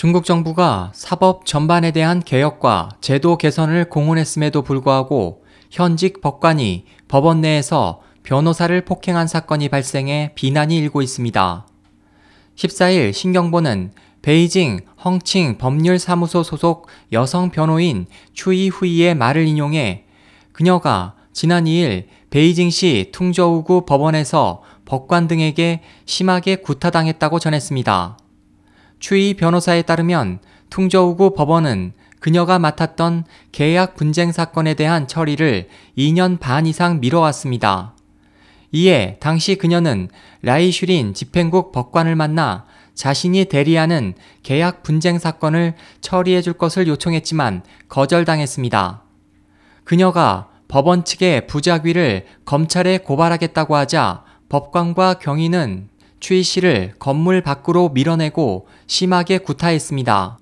중국 정부가 사법 전반에 대한 개혁과 제도 개선을 공언했음에도 불구하고 현직 법관이 법원 내에서 변호사를 폭행한 사건이 발생해 비난이 일고 있습니다. 14일 신경보는 베이징 헝칭 법률사무소 소속 여성 변호인 추이 후이의 말을 인용해 그녀가 지난 2일 베이징시 퉁저우구 법원에서 법관 등에게 심하게 구타당했다고 전했습니다. 추이 변호사에 따르면 퉁저우구 법원은 그녀가 맡았던 계약 분쟁 사건에 대한 처리를 2년 반 이상 미뤄왔습니다. 이에 당시 그녀는 라이슈린 집행국 법관을 만나 자신이 대리하는 계약 분쟁 사건을 처리해 줄 것을 요청했지만 거절당했습니다. 그녀가 법원 측의 부작위를 검찰에 고발하겠다고 하자 법관과 경위는 추이 씨를 건물 밖으로 밀어내고 심하게 구타했습니다.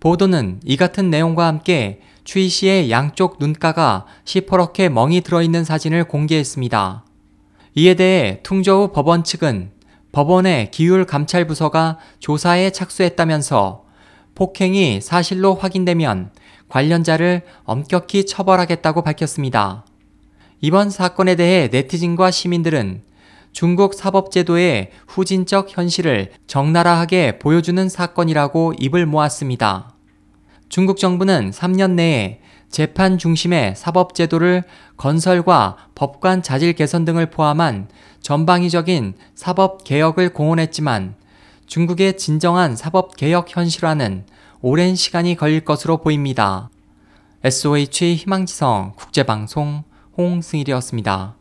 보도는 이 같은 내용과 함께 추이 씨의 양쪽 눈가가 시퍼렇게 멍이 들어있는 사진을 공개했습니다. 이에 대해 퉁저우 법원 측은 법원의 기율 감찰 부서가 조사에 착수했다면서 폭행이 사실로 확인되면 관련자를 엄격히 처벌하겠다고 밝혔습니다. 이번 사건에 대해 네티즌과 시민들은 중국 사법제도의 후진적 현실을 적나라하게 보여주는 사건이라고 입을 모았습니다. 중국 정부는 3년 내에 재판 중심의 사법제도를 건설과 법관 자질 개선 등을 포함한 전방위적인 사법 개혁을 공언했지만 중국의 진정한 사법 개혁 현실화는 오랜 시간이 걸릴 것으로 보입니다. SOH 희망지성 국제방송 홍승일이었습니다.